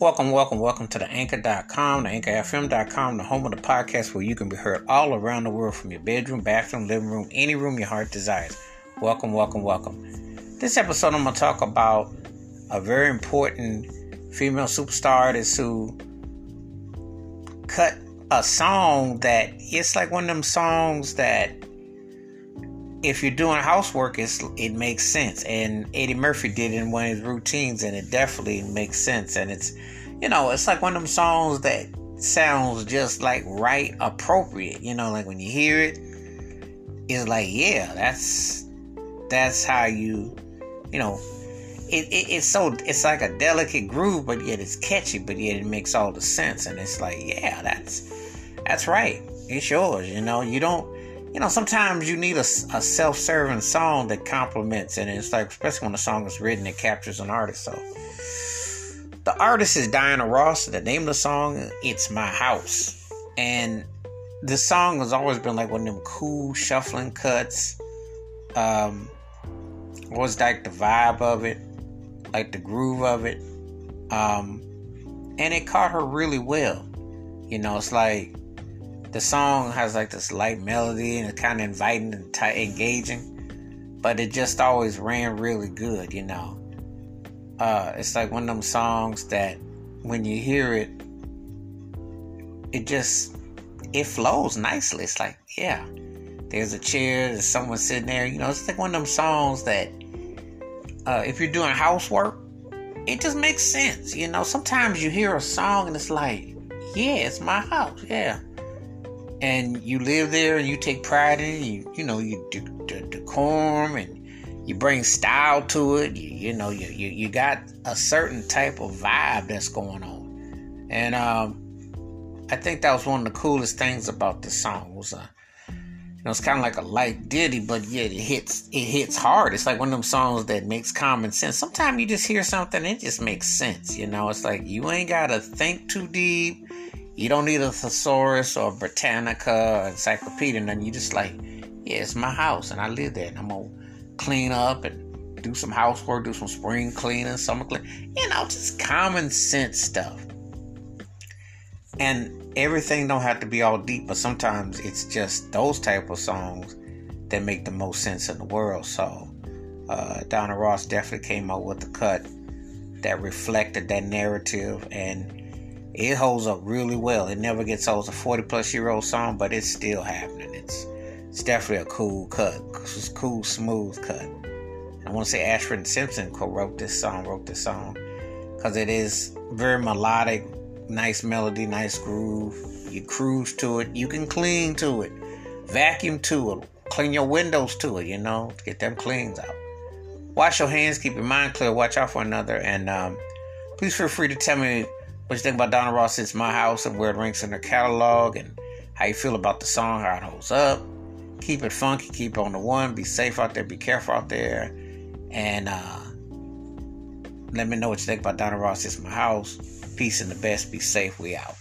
Welcome, welcome, welcome to the anchor.com, the anchorfm.com, the home of the podcast where you can be heard all around the world from your bedroom, bathroom, living room, any room your heart desires. Welcome, welcome, welcome. This episode, I'm going to talk about a very important female superstar artist who cut a song that it's like one of them songs that if you're doing housework, it's, it makes sense. And Eddie Murphy did it in one of his routines, and it definitely makes sense. And it's, you know, it's like one of them songs that sounds just like right, appropriate. You know, like when you hear it, it's like, yeah, that's that's how you, you know, it, it, it's so it's like a delicate groove, but yet it's catchy, but yet it makes all the sense. And it's like, yeah, that's that's right. It's yours. You know, you don't you know, sometimes you need a, a self serving song that complements, and it's like, especially when the song is written, it captures an artist. So, the artist is Diana Ross. The name of the song, It's My House. And this song has always been like one of them cool shuffling cuts. Um, was like the vibe of it, like the groove of it. Um, and it caught her really well. You know, it's like the song has like this light melody and it's kind of inviting and engaging, but it just always ran really good, you know. Uh, it's like one of them songs that when you hear it, it just it flows nicely. It's like, yeah, there's a chair, there's someone sitting there, you know. It's like one of them songs that uh, if you're doing housework, it just makes sense, you know. Sometimes you hear a song and it's like, yeah, it's my house, yeah and you live there and you take pride in it. You, you know, you do the decorum and you bring style to it. You, you know, you, you, you got a certain type of vibe that's going on. And um, I think that was one of the coolest things about this song was, uh, you know, it's kind of like a light ditty, but yet it hits it hits hard. It's like one of them songs that makes common sense. Sometimes you just hear something, and it just makes sense. You know, it's like you ain't gotta think too deep you don't need a thesaurus or Britannica or encyclopedia, and you just like, yeah, it's my house and I live there, and I'm gonna clean up and do some housework, do some spring cleaning, summer cleaning, you know, just common sense stuff. And everything don't have to be all deep, but sometimes it's just those type of songs that make the most sense in the world. So uh, Diana Ross definitely came up with a cut that reflected that narrative and it holds up really well. It never gets old. It's a 40 plus year old song, but it's still happening. It's it's definitely a cool cut. It's a cool, smooth cut. I want to say Ashford and Simpson co-wrote this song, wrote this song, because it is very melodic, nice melody, nice groove. You cruise to it. You can cling to it, vacuum to it, clean your windows to it. You know, get them cleans out. Wash your hands, keep your mind clear, watch out for another, and um, please feel free to tell me what you think about Diana Ross It's My House and where it ranks in her catalog and how you feel about the song, how it holds up. Keep it funky, keep it on the one, be safe out there, be careful out there. And uh, let me know what you think about Diana Ross It's My House. Peace and the best, be safe, we out.